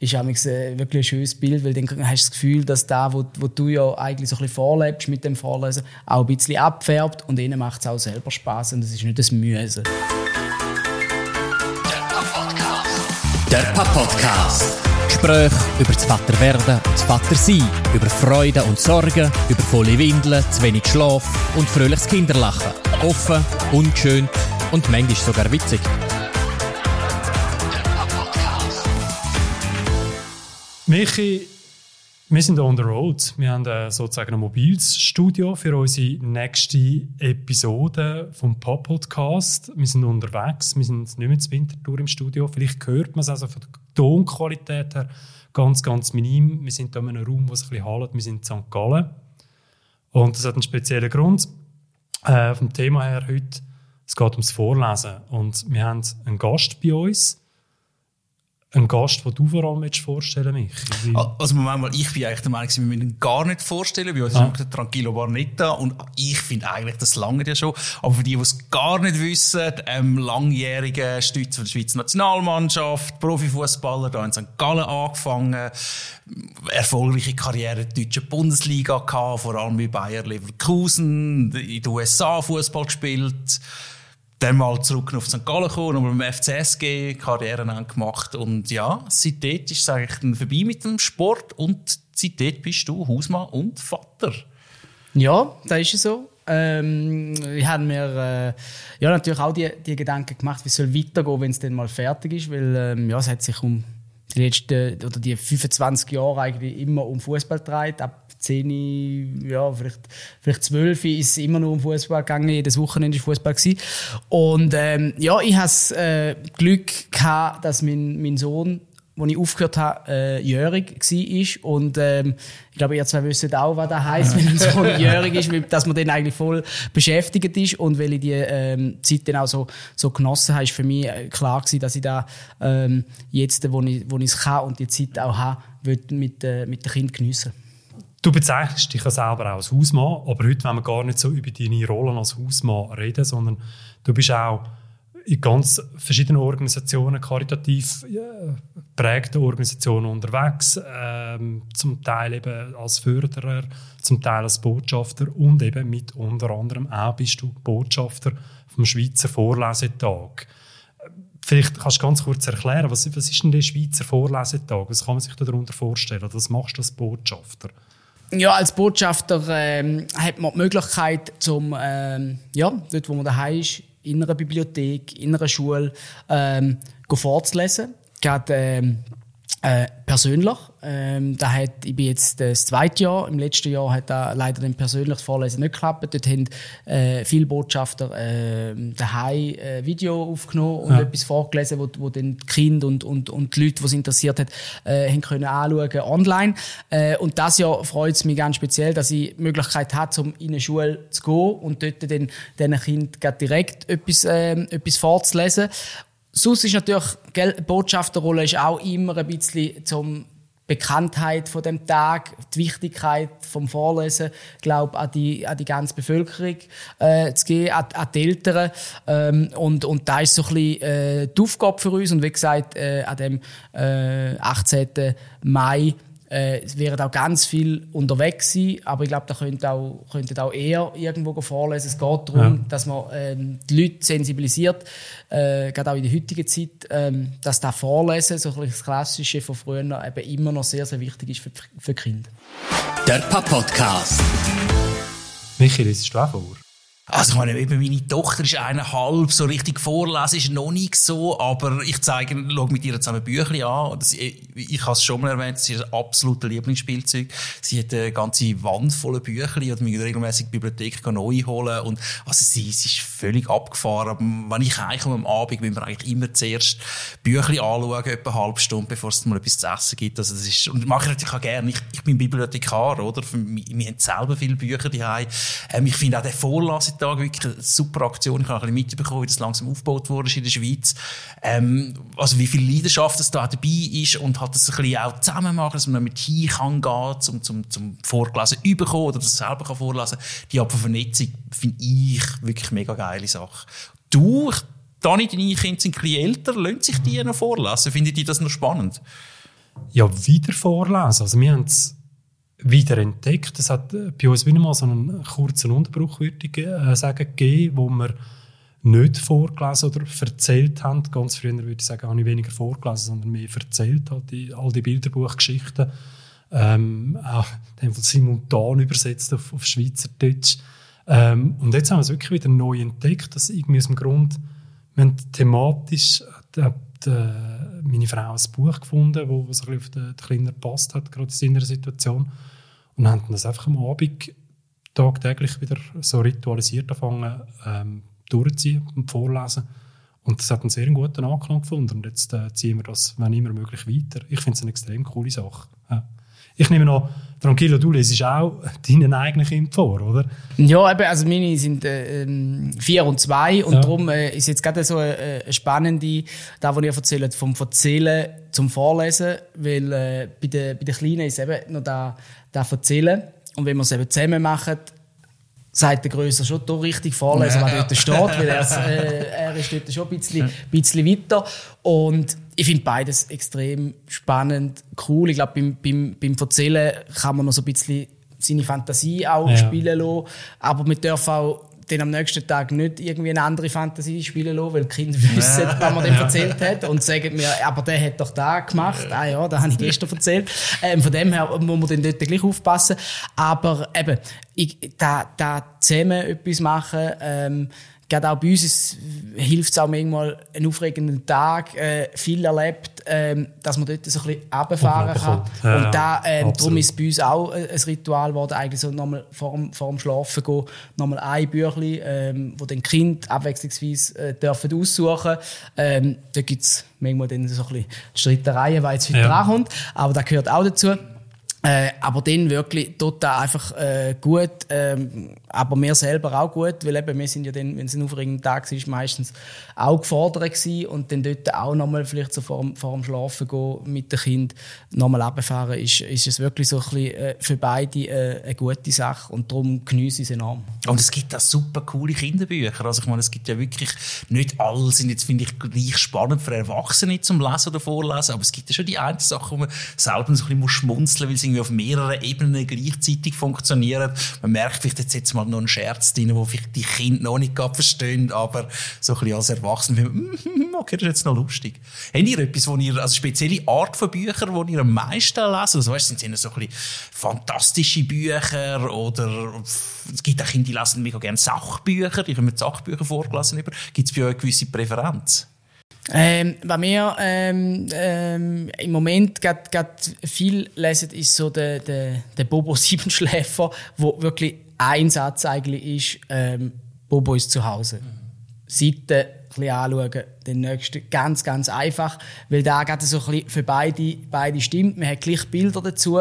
ist auch wirklich ein schönes Bild, weil dann hast du das Gefühl, dass da, wo, wo du ja eigentlich so ein bisschen vorlebst mit dem Vorlesen, auch ein bisschen abfärbt und ihnen macht es auch selber Spaß und es ist nicht das Mühen. Der Papa-Podcast. Gespräche über das Vaterwerden und das Vatersein, über Freude und Sorgen, über volle Windeln, zu wenig Schlaf und fröhliches Kinderlachen. Offen, ungeschönt und manchmal sogar witzig. Michi, wir sind on the road. Wir haben äh, sozusagen ein mobiles Studio für unsere nächste Episode vom Pop-Podcast. Wir sind unterwegs. Wir sind nicht mehr zur Wintertour im Studio. Vielleicht hört man es also von der Tonqualität her ganz, ganz minim. Wir sind hier in einem Raum, wo es ein bisschen hallt. Wir sind in St. Gallen. Und das hat einen speziellen Grund. Äh, vom Thema her heute, es geht ums Vorlesen. Und wir haben einen Gast bei uns ein Gast, den du vor allem jetzt vorstellen möchtest? Also Moment ich bin eigentlich der Meinung, wir müssen ihn gar nicht vorstellen. Bei uns ah. ist der Tranquillo Barnetta und ich finde eigentlich, das lange ja schon. Aber für die, die es gar nicht wissen, ähm, langjähriger Stützer der Schweizer Nationalmannschaft, Profifußballer, da in St. Gallen angefangen, erfolgreiche Karriere in der deutschen Bundesliga gehabt, vor allem bei Bayer Leverkusen, in den USA Fußball gespielt dann mal zurück auf St. Gallen gekommen und beim FCSG Karrieren gemacht. Und ja, seitdem ist es eigentlich dann vorbei mit dem Sport und seitdem bist du Hausmann und Vater. Ja, da ist es so. Ähm, ich habe mir äh, ja, natürlich auch die, die Gedanken gemacht, wie es soll weitergehen, wenn es dann mal fertig ist, weil ähm, ja, es hat sich um die letzten oder die 25 Jahre eigentlich immer um Fußball gedreht. Ab 10, ja, vielleicht, vielleicht 12 ist es immer nur um Fußball gegangen. Jedes Wochenende war Fußball. Und ähm, ja, ich hatte äh, Glück gehabt, dass mein, mein Sohn als ich aufgehört habe, äh, jährig war. Und ähm, ich glaube, ihr zwei wisst auch, was das heisst, wenn man so jährig ist, dass man dann eigentlich voll beschäftigt ist. Und weil ich die ähm, Zeit dann auch so, so genossen habe, ist für mich äh, klar gewesen, dass ich da ähm, jetzt, wo ich, wo ich es kann und die Zeit auch habe, mit, äh, mit den Kindern geniessen Du bezeichnest dich ja selber auch als Hausmann, aber heute wollen wir gar nicht so über deine Rollen als Hausmann reden, sondern du bist auch in ganz verschiedenen Organisationen, karitativ geprägten Organisationen unterwegs, ähm, zum Teil eben als Förderer, zum Teil als Botschafter und eben mit unter anderem auch bist du Botschafter vom Schweizer Vorlesetag. Vielleicht kannst du ganz kurz erklären, was, was ist denn der Schweizer Vorlesetag? Was kann man sich darunter vorstellen? Was machst du als Botschafter? Ja, als Botschafter ähm, hat man die Möglichkeit, zum, ähm, ja, dort wo man daheim ist, in einer Bibliothek, in einer Schule, ähm, vorzulesen. Gerade ähm, äh, persönlich. Ähm, da hat, ich bin jetzt das zweite Jahr. Im letzten Jahr hat da leider den persönlichen Vorlesen nicht geklappt. Dort haben äh, viele Botschafter äh, daheim äh, Video aufgenommen und ja. etwas vorgelesen, wo, wo dann die Kinder und, und, und die Leute, die es interessiert hat, äh, haben können anschauen online. Äh, und das Jahr freut es mich ganz speziell, dass ich die Möglichkeit habe, um in eine Schule zu gehen und dort dann diesen Kindern direkt etwas, äh, etwas vorzulesen. Sonst ist natürlich, gell, Botschafterrolle ist auch immer ein bisschen zum Bekanntheit von dem Tag, die Wichtigkeit vom Vorlesen, glaube an die an die ganze Bevölkerung äh, zu gehen, an, an die Eltern ähm, und und da ist so ein bisschen äh, die Aufgabe für uns und wie gesagt äh, an dem äh, 18. Mai äh, es werden auch ganz viel unterwegs sein, aber ich glaube, da könnten auch, könnten auch eher irgendwo vorlesen. Es geht darum, ja. dass man ähm, die Leute sensibilisiert, äh, gerade auch in der heutigen Zeit, ähm, dass das Vorlesen, so das Klassische von früher, eben immer noch sehr, sehr wichtig ist für, für Kinder. Der Papa-Podcast. Michi, das ist du auch vor? Also ich meine, eben meine Tochter ist eineinhalb, so richtig vorlesen ist noch nicht so, aber ich zeige, schaue mit ihr zusammen Bücher an. Ich, ich habe es schon mal erwähnt, sie ist ein absolutes Lieblingsspielzeug. Sie hat eine ganze Wand voller Bücher und mich regelmäßig die Bibliothek neu holen und also sie, sie ist völlig abgefahren. Aber wenn ich heimkomme am Abend, müssen wir eigentlich immer zuerst Bücher anschauen, etwa eine halbe Stunde, bevor es mal etwas zu essen gibt. Also das ist, und das mache ich natürlich auch gerne. Ich, ich bin Bibliothekar, oder? Wir haben selber viele Bücher daheim. Ähm, ich finde auch der Vorlass Tag wirklich eine super Aktion. Ich habe ein bisschen mitbekommen, wie das langsam aufgebaut wurde in der Schweiz. Ähm, also wie viel Leidenschaft es da dabei ist und hat das ein bisschen auch zusammen machen, dass man mit hin kann gehen, zum, zum, zum Vorlesen überkommen oder das selber kann vorlesen. Die Art von Vernetzung finde ich wirklich mega geile Sache. Du, Dani, deine Kinder sind ein älter, lassen sich die noch vorlesen? Findet ihr das noch spannend? ja, wieder vorlesen. Also wir haben wieder entdeckt. Es hat äh, bei uns wieder mal so einen kurzen Unterbruch, würde ich äh, sagen, gegeben, wo wir nicht vorgelesen oder erzählt haben. Ganz früher würde ich sagen, habe ich weniger vorgelesen, sondern mehr erzählt, halt die, all die Bilderbuchgeschichten. Ähm, auch simultan übersetzt auf, auf Schweizerdeutsch. Ähm, und jetzt haben wir es wirklich wieder neu entdeckt, dass irgendwie aus dem Grund, haben thematisch, äh, äh, meine Frau ein Buch gefunden, wo, was auf den, Kleiner passt hat, gerade in seiner Situation. Und haben das einfach am Abend tagtäglich wieder so ritualisiert angefangen ähm, durchziehen und vorlesen. Und das hat einen sehr guten Anklang gefunden. Und jetzt äh, ziehen wir das, wenn immer möglich, weiter. Ich finde es eine extrem coole Sache. Ja. Ich nehme noch, Tranquillo, du lesest auch deinen eigenen Kind vor, oder? Ja, eben, also meine sind äh, ähm, vier und zwei und ja. darum äh, ist jetzt gerade so eine, eine spannende, da, was ihr erzählt, vom Erzählen zum Vorlesen, weil äh, bei, den, bei den Kleinen ist eben noch da, da Erzählen und wenn wir es eben zusammen machen, sagt der Größer schon da richtig vorlesen, was dort steht, weil er, äh, er ist dort schon ein bisschen, bisschen weiter. Und ich finde beides extrem spannend, cool. Ich glaube, beim, beim, beim Erzählen kann man noch so ein bisschen seine Fantasie auch ja. spielen lassen. Aber wir dürfen auch dann am nächsten Tag nicht irgendwie eine andere Fantasie spielen lassen, weil die Kinder wissen, was man dem erzählt hat und sagen mir, aber der hat doch da gemacht. Ah ja, da habe ich gestern erzählt. Ähm, von dem her muss man dann dort gleich aufpassen. Aber eben, ich, da, da zusammen etwas machen, ähm, gerade auch bei uns hilft es auch manchmal einen aufregenden Tag, äh, viel erlebt, ähm, dass man dort so ein bisschen runterfahren kann. Ja, und da, ähm, darum ist bei uns auch ein Ritual geworden, eigentlich so nochmal vor dem, vor dem Schlafen gehen, nochmal ein Büchlein, ähm, wo den Kind abwechslungsweise äh, dürfen aussuchen. Ähm, da gibt es manchmal dann so ein bisschen Streitereien, weil es wieder ja. drankommt, aber das gehört auch dazu. Äh, aber dann wirklich total einfach äh, gut, ähm, aber mir selber auch gut, weil eben wir sind ja dann, wenn es ein aufregender Tag ist, meistens auch gefordert gewesen und dann dort auch nochmal vielleicht so vor, vor dem Schlafen gehen mit dem Kind nochmal runterfahren, ist, ist es wirklich so ein bisschen äh, für beide äh, eine gute Sache und darum genieße ich es enorm. Und es gibt auch super coole Kinderbücher, also ich meine, es gibt ja wirklich, nicht alle sind jetzt, finde ich, gleich spannend für Erwachsene zum Lesen oder Vorlesen, aber es gibt ja schon die eine Sache, wo man selber so ein bisschen schmunzeln muss, weil sie irgendwie auf mehreren Ebenen gleichzeitig funktionieren. Man merkt vielleicht jetzt, jetzt mal noch einen Scherz drin, wo vielleicht die Kinder noch nicht verstehen, aber so ein bisschen als Erwachsene, mm, okay, das ist jetzt noch lustig. Habt ihr etwas, wo ihr, also spezielle Art von Büchern, wo ihr am meisten lesen? Also weißt, sind es so ein bisschen fantastische Bücher oder es gibt auch Kinder, die lesen mega gerne Sachbücher, die haben mir Sachbücher vorgelesen. Gibt es bei euch eine gewisse Präferenz? Ähm, was wir ähm, ähm, im Moment gerade viel lesen, ist so der, der, der Bobo Siebenschläfer, wo wirklich ein Satz eigentlich ist, ähm, Bobo ist zu Hause. Seite ein bisschen anschauen, den nächsten ganz, ganz einfach, weil da gerade so ein für beide, beide stimmt. Man hat gleich Bilder dazu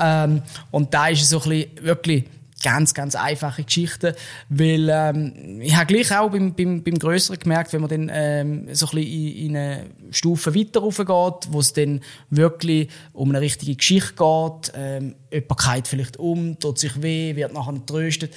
ähm, und da ist es so ein bisschen wirklich ganz, ganz einfache Geschichten, weil ähm, ich habe gleich auch beim, beim, beim Größeren gemerkt, wenn man dann ähm, so ein bisschen in, in eine Stufe weiter raufgeht, wo es dann wirklich um eine richtige Geschichte geht, ähm, jemand kehrt vielleicht um, tut sich weh, wird nachher getröstet.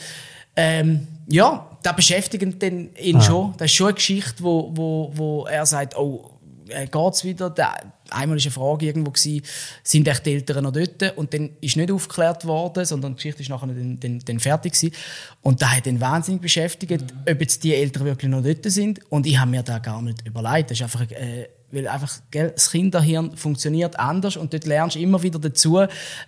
Ähm, ja, das beschäftigt ihn ah. schon. Das ist schon eine Geschichte, wo, wo, wo er sagt, oh, äh, geht's wieder? Da, einmal war eine Frage irgendwo, gewesen, sind echt die Eltern noch dort? Und dann ist nicht aufgeklärt worden, sondern die Geschichte ist nachher dann, dann, dann fertig gewesen. Und da hat ihn wahnsinnig beschäftigt, mhm. ob jetzt die Eltern wirklich noch dort sind. Und ich habe mir da gar nicht überlegt. Das ist einfach äh, weil einfach gell, das Kinderhirn funktioniert anders und dort lernst du immer wieder dazu,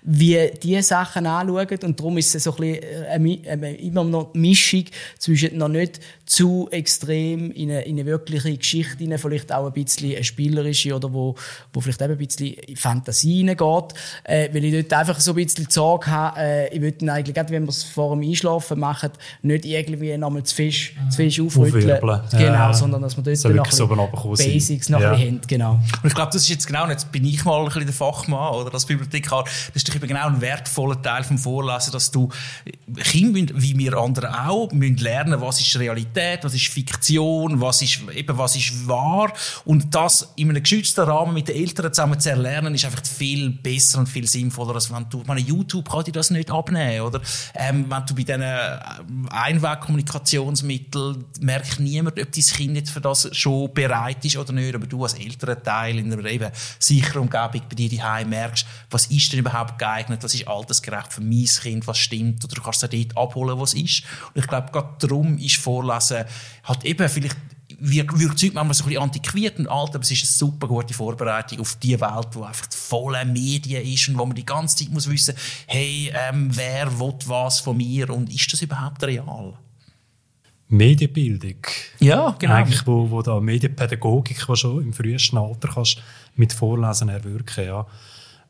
wie die Sachen anschauen. Und darum ist es so ein bisschen äh, immer noch eine Mischung zwischen noch nicht zu extrem in eine, in eine wirkliche Geschichte hinein, vielleicht auch ein bisschen eine spielerische oder wo, wo vielleicht eben ein bisschen in Fantasie hineingeht, äh, weil ich dort einfach so ein bisschen Sorge habe, äh, ich würde eigentlich, gerade wenn wir es vor dem Einschlafen machen, nicht irgendwie nochmal zu fest, zu fest aufrütteln, genau, ja. sondern dass man dort so noch ein bisschen Basics noch ja. ein bisschen haben, genau. Und ich glaube, das ist jetzt genau, jetzt bin ich mal ein bisschen der Fachmann oder das Bibliothekar, das ist doch eben genau ein wertvoller Teil vom Vorlesen, dass du Kinder, wie wir anderen auch, müssen lernen, was ist Realität, was ist Fiktion, was ist, eben, was ist wahr und das in einem geschützten Rahmen mit den Eltern zusammen zu erlernen, ist einfach viel besser und viel sinnvoller, als wenn du, meine, YouTube kann dir das nicht abnehmen, oder? Ähm, wenn du bei diesen ähm, Einwegkommunikationsmitteln merkt niemand, ob dein Kind jetzt für das schon bereit ist oder nicht, aber du als älteren Teil, in einer eben sicheren Umgebung bei dir daheim merkst, was ist denn überhaupt geeignet, was ist altersgerecht für mein Kind, was stimmt, oder du kannst es dort abholen, was ist. Und ich glaube, gerade darum ist Vorlesen halt eben vielleicht wirkt, wirkt Zeug manchmal so ein bisschen antiquiert und alt, aber es ist eine super gute Vorbereitung auf die Welt, die einfach voller Medien ist und wo man die ganze Zeit muss wissen, hey, ähm, wer will was von mir und ist das überhaupt real? Medienbildung. Ja, genau. Eigentlich, wo, wo da Medienpädagogik, die schon im frühesten Alter kannst mit Vorlesen erwirken, ja.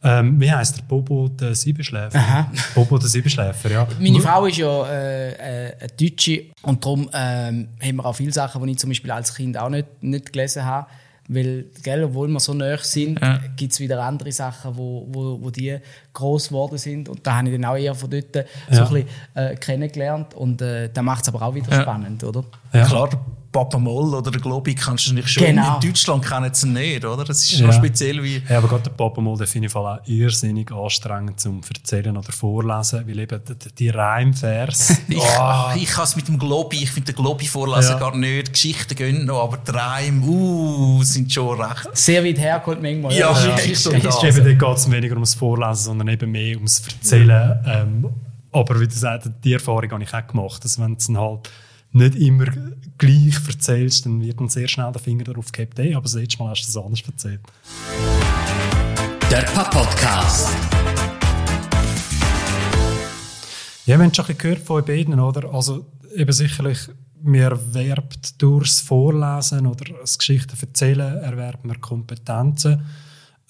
Ähm, wie heisst der? Bobo der Siebenschläfer? Aha. Bobo der Siebenschläfer, ja. Meine Frau ist ja äh, äh, eine Deutsche und darum ähm, haben wir auch viele Sachen, die ich zum Beispiel als Kind auch nicht, nicht gelesen habe. Weil, gell, obwohl wir so nah sind, Ja. gibt es wieder andere Sachen, wo, wo, wo die gross geworden sind. Und da habe ich dann auch eher von dort so Ja. ein bisschen äh, kennengelernt. Und äh, da macht es aber auch wieder Ja. spannend, oder? Ja. Klar, Papa Moll oder der Globi kannst du natürlich schon. Genau. In Deutschland kennen sie nicht, oder? Das ist schon Ja. speziell wie... Ja, aber gerade der Papamol, den finde ich auch irrsinnig anstrengend zum Erzählen oder Vorlesen, weil eben die, die Reimvers. Ich, Ah. ich kann es mit dem Globi, ich finde den Globi vorlesen Ja. gar nicht. Geschichten gehen noch, aber die Reime, uh, sind schon recht. Sehr weit hergeholt manchmal. Ja, Das wirklich so. ist- Es ist eben, dort geht es weniger ums Vorlesen, sondern eben mehr ums Erzählen. Ähm, aber wie du sagst, die Erfahrung habe ich auch gemacht, dass wenn es halt nicht immer gleich erzählst, dann wird dann sehr schnell der Finger darauf gehabt, hey, aber das letzte Mal hast du es anders erzählt. Der Papp-Podcast. Ja, wir haben schon ein bisschen gehört von euch beiden, oder? Also eben sicherlich, man erwerbt durchs Vorlesen oder das Geschichten erzählen, erwerbt man Kompetenzen.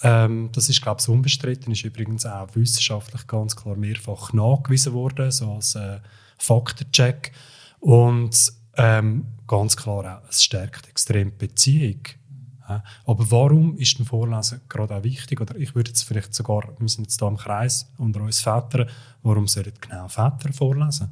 Ähm, das ist, glaube ich, unbestritten. Ist übrigens auch wissenschaftlich ganz klar mehrfach nachgewiesen worden, so als äh, Faktencheck. Und ähm, ganz klar auch, es stärkt extrem die Beziehung. Aber warum ist ein Vorlesen gerade auch wichtig? Oder ich würde jetzt vielleicht sogar, wir sind jetzt hier im Kreis unter uns Vätern, warum sollten genau Väter vorlesen?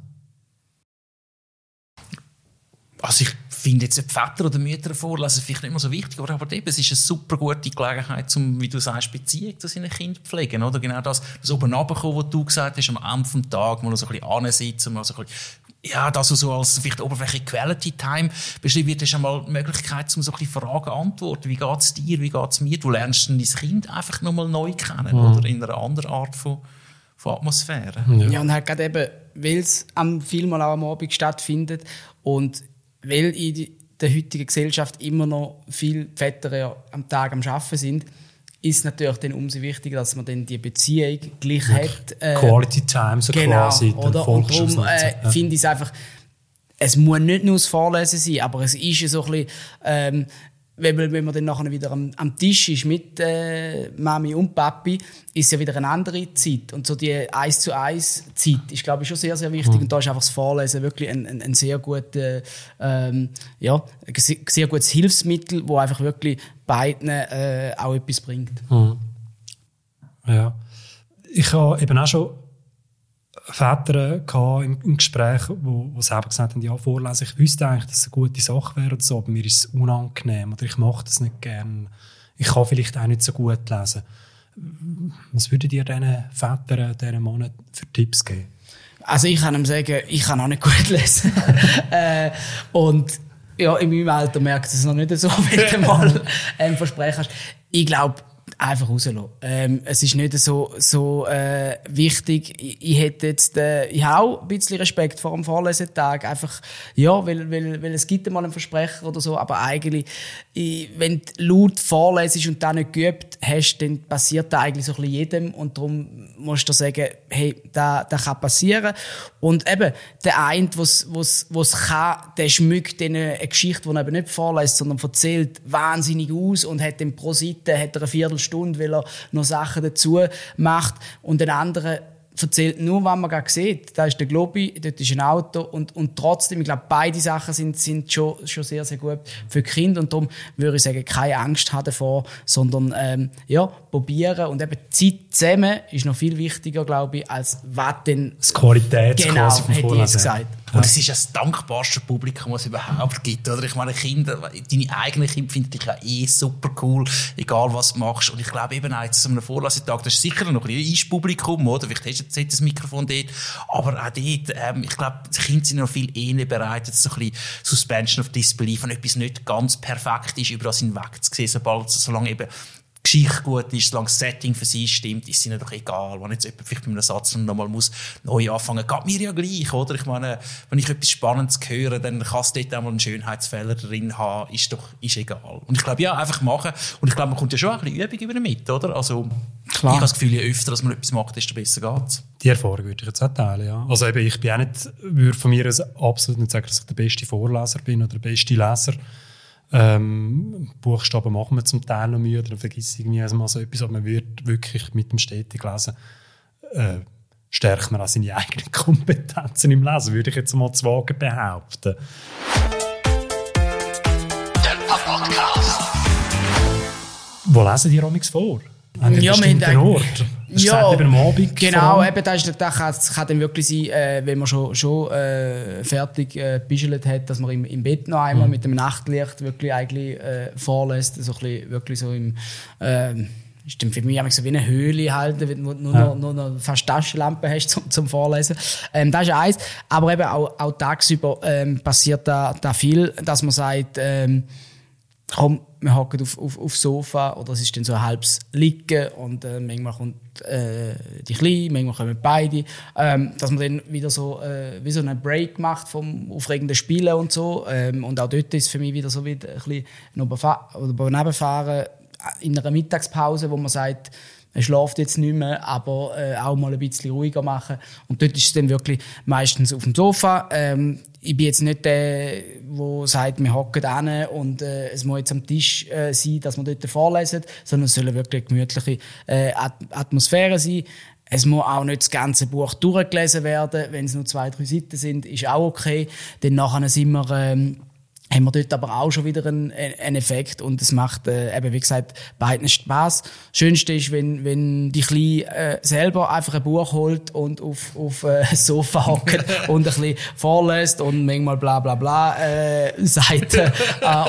Also ich finde jetzt Väter oder Mütter vorlesen vielleicht nicht mehr so wichtig, aber, aber eben, es ist eine super gute Gelegenheit, um, wie du sagst, Beziehung zu seinen Kindern zu pflegen. Oder? Genau das, das oben runterkommen, was du gesagt hast, am Ende des Tages mal so ein bisschen ansitzen, mal so ein bisschen ja, das was so als vielleicht oberflächliche Quality Time beschrieben wird, ist einmal die Möglichkeit, um so ein bisschen Fragen zu antworten. Wie geht es dir? Wie geht es mir? Du lernst dann dein Kind einfach nochmal neu kennen, oder? In einer anderen Art von, von Atmosphäre. Ja, und halt gerade eben, weil es am vielmal auch am Abend stattfindet und weil in der heutigen Gesellschaft immer noch viele Väter ja am Tag am Arbeiten sind, ist natürlich dann umso wichtiger, dass man dann die Beziehung gleich hat. äh, Quality Time, so genau, quasi. oder? Und darum äh. Ja. finde ich es einfach, es muss nicht nur das Vorlesen sein, aber es ist ja so ein bisschen, ähm, wenn man, wenn man dann nachher wieder am, am Tisch ist mit äh, Mami und Papi, ist ja wieder eine andere Zeit. Und so die eins zu eins Zeit ist, glaube ich, schon sehr, sehr wichtig. Und da ist einfach das Vorlesen wirklich ein, ein, ein sehr, guter, ähm, ja, sehr gutes Hilfsmittel, wo einfach wirklich beiden äh, auch etwas bringt. Ja. Ich habe eben auch schon Väter gehabt im, im Gespräch, wo, wo selber gesagt haben, ja, vorlesen, ich wüsste eigentlich, dass es eine gute Sache wäre oder so, aber mir ist es unangenehm oder ich mache das nicht gern. Ich kann vielleicht auch nicht so gut lesen. Was würdet ihr diesen Vätern, diesen Männern für Tipps geben? Also ich kann ihm sagen, ich kann auch nicht gut lesen. äh, und ja, in meinem Alter merkt es noch nicht so, wenn du mal ein Versprechen hast. Ich glaube, einfach rauslassen. Ähm, es ist nicht so, so äh, wichtig. Ich, ich hätte jetzt, äh, ich habe auch ein bisschen Respekt vor dem Vorlesetag. Einfach, ja, weil, weil, weil es gibt mal einen Versprecher oder so, aber eigentlich, ich, wenn du laut vorlesest und dann nicht geübt hast, dann passiert das eigentlich so ein bisschen jedem und darum musst du sagen, hey, das, das kann passieren. Und eben, der eine, was was kann, der schmückt dann eine Geschichte, die er eben nicht vorlässt, sondern erzählt wahnsinnig aus und hat dann pro Seite hat er eine Viertelstunde, weil er noch Sachen dazu macht. Und den anderen erzählt nur, was man gerade sieht. Da ist der Globi, dort ist ein Auto und, und trotzdem, ich glaube, beide Sachen sind, sind schon, schon sehr, sehr gut für Kinder und darum würde ich sagen, keine Angst haben davor, sondern ähm, ja, probieren und eben Zeit zusammen ist noch viel wichtiger, glaube ich, als was denn Das Qualität genau, hätte ich jetzt Vorlesen. gesagt. Und es ist das dankbarste Publikum, was es überhaupt gibt. Oder? Ich meine, Kinder, deine eigenen Kinder finden dich ja eh super cool, egal was du machst. Und ich glaube eben auch jetzt an einem Vorlasetag, das ist sicher noch ein bisschen Publikum, oder? Vielleicht hast du jetzt das Mikrofon dort. Aber auch dort, ähm, ich glaube, die Kinder sind noch viel eher bereit, jetzt so ein bisschen Suspension of Disbelief, wenn etwas nicht ganz perfekt ist, über das hinwegzusehen, sobald, solange eben Geschichte gut ist, solange das Setting für sie stimmt, ist es ihnen doch egal. Wenn jetzt jemand vielleicht mit einem Satz nochmal muss neu anfangen, geht mir ja gleich, oder? Ich meine, wenn ich etwas Spannendes höre, dann kann es dort einmal einen Schönheitsfehler drin haben, ist doch, ist egal. Und ich glaube, ja, einfach machen. Und ich glaube, man kommt ja schon ein bisschen Übung über mit, oder? Also, Klar. ich habe das Gefühl, je öfter dass man etwas macht, desto besser geht es. Die Erfahrung würde ich jetzt auch teilen, ja. Also eben, ich bin auch nicht, würde von mir absolut nicht sagen, dass ich der beste Vorleser bin oder der beste Leser. Ähm, Buchstaben machen wir zum Teil noch müde, dann vergisst irgendwie also mal so etwas, aber man wird wirklich mit dem stetig lesen, äh, stärkt man auch seine eigenen Kompetenzen im Lesen, würde ich jetzt mal zu wagen behaupten. Der Podcast. Wo lesen die Romix vor? An ja, bestimmten Ort? Das ja, eben am Abend genau, eben, das, ist, das kann, kann dann wirklich sein, äh, wenn man schon, schon äh, fertig äh, hat, dass man im, im Bett noch einmal mhm. mit dem Nachtlicht wirklich eigentlich äh, vorlässt, so ein bisschen, wirklich so im äh, ist dann für mich so wie eine Höhle halten, wo du nur, ja. noch, nur noch fast Taschenlampe hast zum, zum Vorlesen. Ähm, das ist eins. Aber eben auch, auch tagsüber ähm, passiert da, da viel, dass man sagt, ähm, komm, wir hocken auf, auf, auf Sofa oder es ist dann so ein halbes Liegen und äh, manchmal kommt äh, die Kleine, manchmal kommen beide, ähm, dass man dann wieder so äh, wie so einen Break macht vom aufregenden Spielen und so ähm, und auch dort ist für mich wieder so wieder ein bisschen oder nebenfahren in einer Mittagspause, wo man sagt, er schläft jetzt nicht mehr, aber äh, auch mal ein bisschen ruhiger machen. Und dort ist es dann wirklich meistens auf dem Sofa. Ähm, ich bin jetzt nicht der, der sagt, wir hocken hin und äh, es muss jetzt am Tisch äh, sein, dass wir dort vorlesen, sondern es soll wirklich eine gemütliche äh, Atmosphäre sein. Es muss auch nicht das ganze Buch durchgelesen werden. Wenn es nur zwei, drei Seiten sind, ist auch okay. Dann nachher sind wir... Ähm, haben wir dort aber auch schon wieder einen, einen Effekt und es macht äh, eben wie gesagt beiden Spaß. Schönste ist, wenn wenn die Kleine äh, selber einfach ein Buch holt und auf auf äh, Sofa hockt und ein bisschen vorlässt und manchmal bla bla bla äh, sagt äh,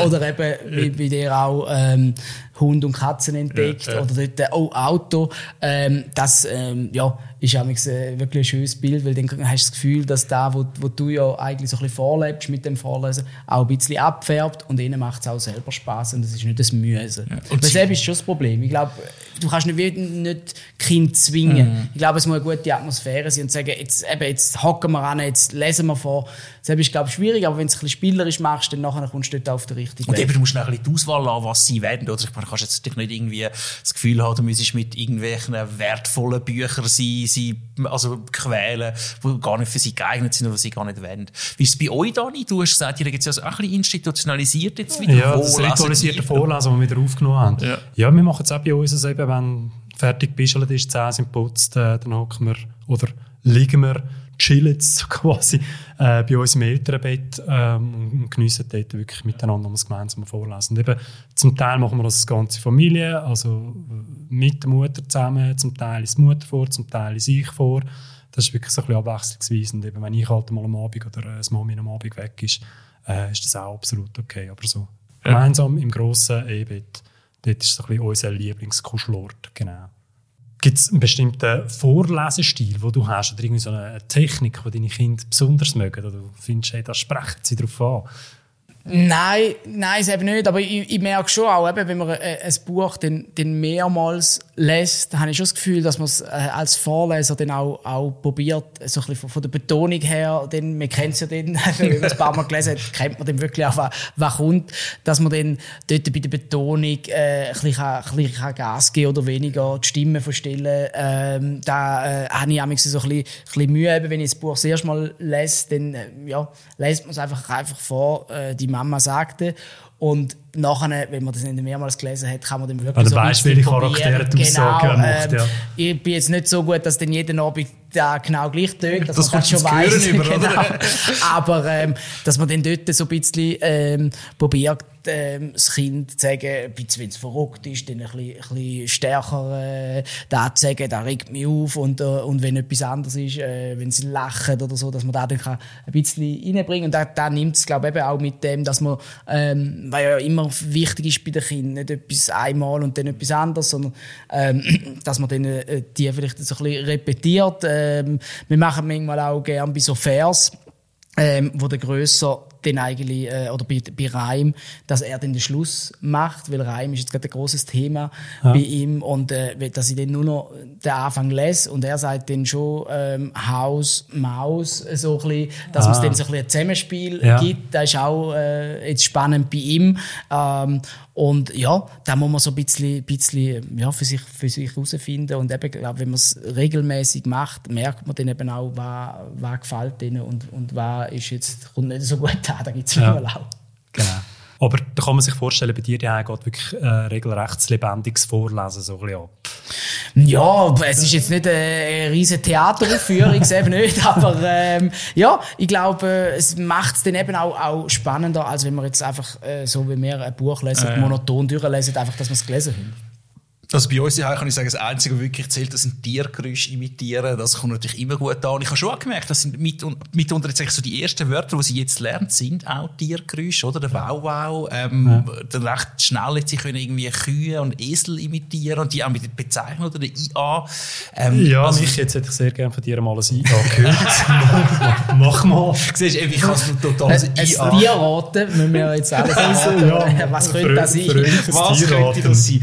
oder eben wie, wie der auch ähm, Hund und Katzen entdeckt ja, ja. oder dort oh Auto. Ähm, das ähm, ja ist auch äh, wirklich ein schönes Bild, weil dann hast du das Gefühl, dass da, wo, wo du ja eigentlich so ein bisschen vorlebst mit dem Vorlesen, auch ein bisschen abfärbt und ihnen macht es auch selber Spaß und das ist nicht das Mühse. Ja. Und das ist schon das Problem. Ich glaube, du kannst nicht, nicht Kind zwingen. Mhm. Ich glaube, es muss eine gute Atmosphäre sein und sagen, jetzt, eben, jetzt hocken wir an, jetzt lesen wir vor. Das ist, glaube ich, schwierig, aber wenn du es ein bisschen spielerisch machst, dann nachher kommst du dort auf den richtigen Und eben, du musst noch ein bisschen die Auswahl haben, was sie werden. Oder? Ich meine, du kannst jetzt nicht irgendwie das Gefühl haben, du müsstest mit irgendwelchen wertvollen Büchern sein, sie also quälen, die gar nicht für sie geeignet sind oder sie gar nicht wollen. Wie ist es bei euch, Dani? Du hast gesagt, ihr geht es ja auch ein bisschen institutionalisiert jetzt wieder. Ja, das ritualisierte Vorlesen, das wir wieder aufgenommen haben. Ja, ja wir machen es auch bei uns, also eben, wenn fertig bischelt ist, Zähne sind putzt, äh, dann hocken wir oder liegen wir chillen quasi äh, bei uns im Elternbett ähm, und geniessen dort wirklich miteinander das gemeinsame Vorlesen. Und eben, zum Teil machen wir das als ganze Familie, also äh, mit der Mutter zusammen, zum Teil ist die Mutter vor, zum Teil ist ich vor. Das ist wirklich so ein bisschen abwechslungsweise. Und eben, wenn ich halt mal am Abend oder äh, das Mami am Abend weg ist, äh, ist das auch absolut okay. Aber so ja. gemeinsam im grossen E-Bett, dort ist so ein bisschen unser Lieblingskuschelort, genau. Gibt es einen bestimmten Vorlesestil, den du hast, oder irgendwie so eine Technik, die deine Kinder besonders mögen? Oder du findest, hey, da sprechen sie darauf an? Nein, nein, eben nicht. Aber ich, ich merke schon auch, eben, wenn man ein, äh, ein Buch dann, dann mehrmals lässt, habe ich schon das Gefühl, dass man es äh, als Vorleser dann auch, auch probiert, so ein bisschen von, von der Betonung her, denn man kennt es ja dann, wenn man es ein paar Mal gelesen hat, kennt man dann wirklich auch, was, kommt, dass man dann dort bei der Betonung äh, ein, bisschen, ein bisschen Gas geben oder weniger die Stimme verstellen. Ähm, da äh, habe ich auch so ein bisschen, ein bisschen Mühe, eben, wenn ich das Buch das erste Mal lese, dann äh, ja, lässt man es einfach, einfach vor, äh, die Mama sagte. Und nachher, wenn man das nicht mehrmals gelesen hat, kann man dann wirklich also so Beispiele Charaktere genau, Aussagen macht, ja. Ich bin jetzt nicht so gut, dass dann jeden Abend da genau gleich tönt, dass Das man das schon weiß. Über, oder? Aber ähm, dass man dann dort so ein bisschen ähm, probiert, ähm, das Kind zu sagen, ein bisschen, wenn es verrückt ist, dann ein bisschen, ein bisschen stärker äh, da zu sagen, das regt mich auf und, äh, und wenn etwas anderes ist, äh, wenn sie lachen oder so, dass man da dann kann ein bisschen reinbringen und da, da nimmt es glaube ich eben auch mit dem, dass man, ähm, weil ja immer wichtig ist bei den Kindern, nicht etwas einmal und dann etwas anderes, sondern ähm, dass man dann äh, die vielleicht so ein bisschen repetiert. Ähm, wir machen manchmal auch gerne bei so Vers, ähm, wo der Grösser dann eigentlich, äh, oder bei, bei Reim, dass er dann den Schluss macht, weil Reim ist jetzt gerade ein großes Thema bei ihm und äh, dass ich dann nur noch den Anfang lese und er sagt dann schon ähm, Haus, Maus, so ein bisschen, dass es Ah. dann so ein, bisschen ein Zusammenspiel Ja. gibt. Das ist auch äh, jetzt spannend bei ihm. Ähm, und ja, da muss man so ein bisschen, bisschen ja, für sich für sich herausfinden. Und eben, glaub, wenn man es regelmäßig macht, merkt man dann eben auch, was, was gefällt ihnen und, und was ist jetzt, kommt nicht so gut an. Da gibt es Ja. auch. Genau. Aber da kann man sich vorstellen, bei dir ja geht wirklich äh, regelrecht lebendiges Vorlesen so ein bisschen ab. Ja, es ist jetzt nicht eine riesige Theateraufführung, eben nicht, aber ähm, ja, ich glaube, es macht es dann eben auch, auch spannender, als wenn man jetzt einfach äh, so wie wir ein Buch lesen, ja. monoton durchlesen, einfach, dass wir es gelesen haben. Also bei uns kann ich sagen, das Einzige, was wirklich zählt, das sind Tiergeräusche imitieren. Das kommt natürlich immer gut an. Und ich habe schon auch gemerkt, dass sind mit, mitunter jetzt so die ersten Wörter, die sie jetzt lernt, sind auch Tiergeräusche, oder? Der Wow-Wow. Ähm, Dann recht schnell jetzt, sie können irgendwie Kühe und Esel imitieren und die auch mit der Bezeichnung oder der IA. Ähm, Ja, also, mich jetzt hätte ich sehr gerne von dir mal ein IA gehört. Mach mal. Siehst du, ich kann es nur total als Ein IA. Tierraten müssen wir jetzt alles raten. ja. Was könnte das sein? Was könnte das sein?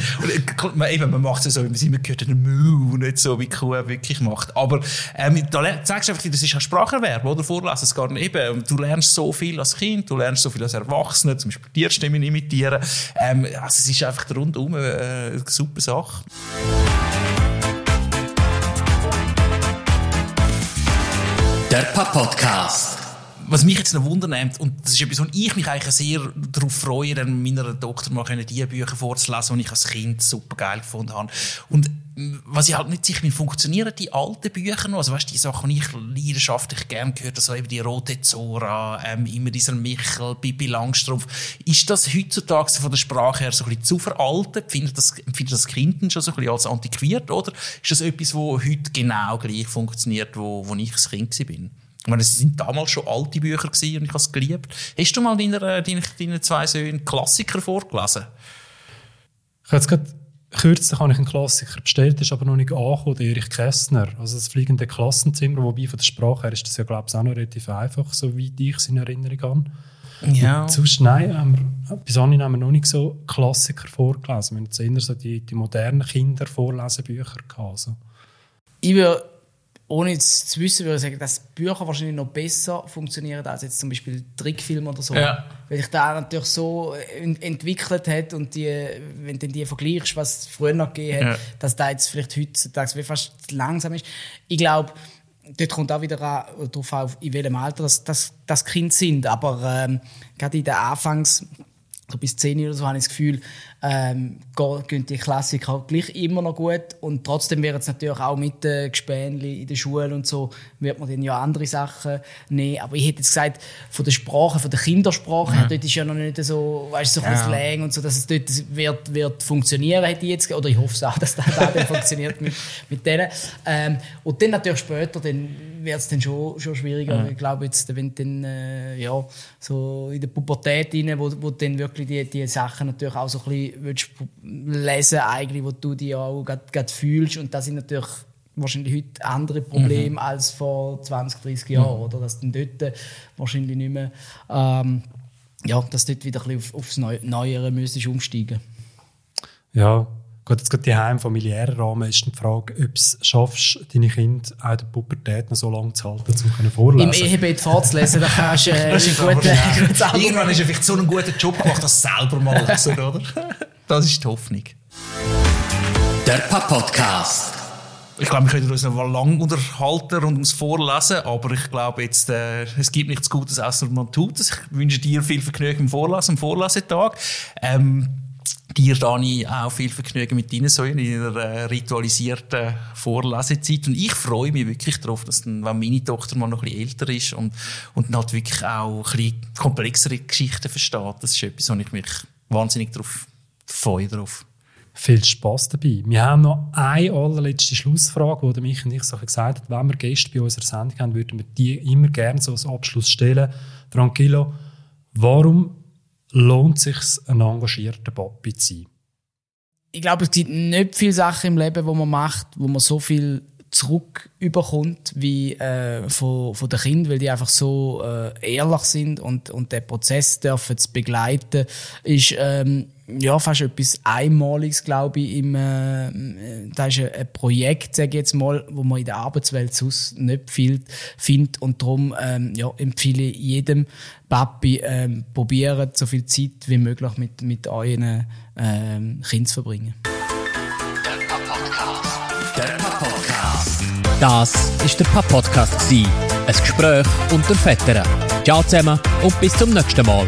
Äh, eben, man macht es so, wie man es immer gehört, Mu, nicht so, wie Kuh wirklich macht. Aber ähm, da zeigst du einfach, das ist ein Spracherwerb, oder? Vorlesen, es geht eben. Du lernst so viel als Kind, du lernst so viel als Erwachsener, zum Beispiel Tierstimmen imitieren. Ähm, also es ist einfach rundum äh, eine super Sache. Der Papp-Podcast. Was mich jetzt noch wundernimmt, und das ist etwas, wo ich mich eigentlich sehr darauf freue, dann meiner Tochter mal können die Bücher vorzulesen, die ich als Kind super geil gefunden habe. Und mm, was ich halt nicht sicher bin, funktionieren die alten Bücher noch? Also weißt du, die Sachen, die ich leidenschaftlich gerne gehört habe, so eben die Rote Zora, ähm, immer dieser Michel, Bibi Langstrumpf. Ist das heutzutage von der Sprache her so ein bisschen zu veraltet? Findet das, findet das Kind schon so ein bisschen als antiquiert? Oder ist das etwas, wo heute genau gleich funktioniert, wo, wo ich als Kind war? Ich meine, es sind damals schon alte Bücher gewesen und ich habe es geliebt. Hast du mal deiner, äh, deinen, deinen zwei Söhnen Klassiker vorgelesen? Ich habe jetzt gerade kürzlich habe ich einen Klassiker bestellt, ist aber noch nicht angekommen, der Erich Kästner. Also das fliegende Klassenzimmer, wobei von der Sprache her ist das ja, glaube ich, auch noch relativ einfach, so wie ich es in Erinnerung habe. Ja. Sonst, nein, haben wir, bis anhin haben wir noch nicht so Klassiker vorgelesen. Wir haben jetzt eher so die, die modernen Kindervorlesebücher gehabt. Also. Ich würde, ohne jetzt zu wissen, würde ich sagen, dass Bücher wahrscheinlich noch besser funktionieren als jetzt zum Beispiel Trickfilme oder so. Ja. Weil sich da natürlich so ent- entwickelt hat und die, wenn du die vergleichst, was es früher noch gegeben hat, Ja. dass da jetzt vielleicht heutzutage fast langsam ist. Ich glaube, dort kommt auch wieder darauf auf, in welchem Alter das, das, das Kind sind. Aber ähm, gerade in der Anfangs so bis 10 oder so habe ich das Gefühl, ähm, gehen die Klassiker gleich immer noch gut. Und trotzdem wird es natürlich auch mit den Gespänli in der Schule und so, wird man dann ja andere Sachen nehmen. Aber ich hätte jetzt gesagt, von der Sprache, von der Kindersprache, her, dort ist ja noch nicht so, weißt du, so ein Ja. Slang und so, dass es dort wird, wird funktionieren, hätte ich jetzt, oder ich hoffe es auch, dass das da dann funktioniert mit, mit denen. Ähm, und dann natürlich später, dann wird es dann schon, schon schwieriger. Ich glaube jetzt, wenn dann, äh, ja, so in der Pubertät rein, wo, wo dann wirklich die, die Sachen natürlich auch so ein bisschen willst lesen eigentlich, wo du die auch gerade fühlst und das sind natürlich wahrscheinlich heute andere Probleme als vor 20, 30 Jahren, oder? Dass dann dort wahrscheinlich nicht mehr, ähm, ja, dass dort wieder ein bisschen auf, aufs Neu Neuere müsstest umsteigen. Ja, gut, jetzt gerade die Heim familiären Rahmen ist die Frage, ob du es schaffst, deine Kinder auch in der Pubertät noch so lange zu halten, um können Im vorlesen. Ehebett vorzulesen, da kannst du äh, Das ist ein aber- gutes Argument. Irgendwann hast du vielleicht so einen guten Job gemacht, dass du selber mal lesen, oder? Das ist die Hoffnung. Der Papp-Podcast. Ich glaube, wir können uns noch mal lang unterhalten rund ums Vorlesen, aber ich glaube jetzt, äh, es gibt nichts Gutes, außer man tut es. Ich wünsche dir viel Vergnügen im Vorlesen, am Vorlesetag. Ähm, dir, Dani, auch viel Vergnügen mit Ihnen so in Ihrer äh, ritualisierten Vorlesezeit. Und ich freue mich wirklich darauf, dass dann, wenn meine Tochter mal noch ein bisschen älter ist und, und dann halt wirklich auch ein bisschen komplexere Geschichten versteht. Das ist etwas, wo ich mich wahnsinnig darauf freue. Drauf. Viel Spass dabei. Wir haben noch eine allerletzte Schlussfrage, die mich und ich so gesagt haben, wenn wir Gäste bei unserer Sendung haben, würden wir die immer gerne so als Abschluss stellen. Tranquillo, warum lohnt es sich, ein engagierter Papi zu sein? Ich glaube, es gibt nicht viele Sachen im Leben, wo man macht, wo man so viel zurück überkommt wie äh, von, von den Kindern, weil die einfach so äh, ehrlich sind und, und den Prozess dürfen zu begleiten, ist ähm, ja fast etwas Einmaliges, glaube ich. Im, äh, das ist ein, ein Projekt, sage ich jetzt mal, wo man in der Arbeitswelt sonst nicht viel findet und darum ähm, ja, empfehle ich jedem Papi, ähm, probieren so viel Zeit wie möglich mit, mit euren ähm, Kindern zu verbringen. Das ist der Podcast Ein Gespräch unter Vätern. Ciao zusammen und bis zum nächsten Mal.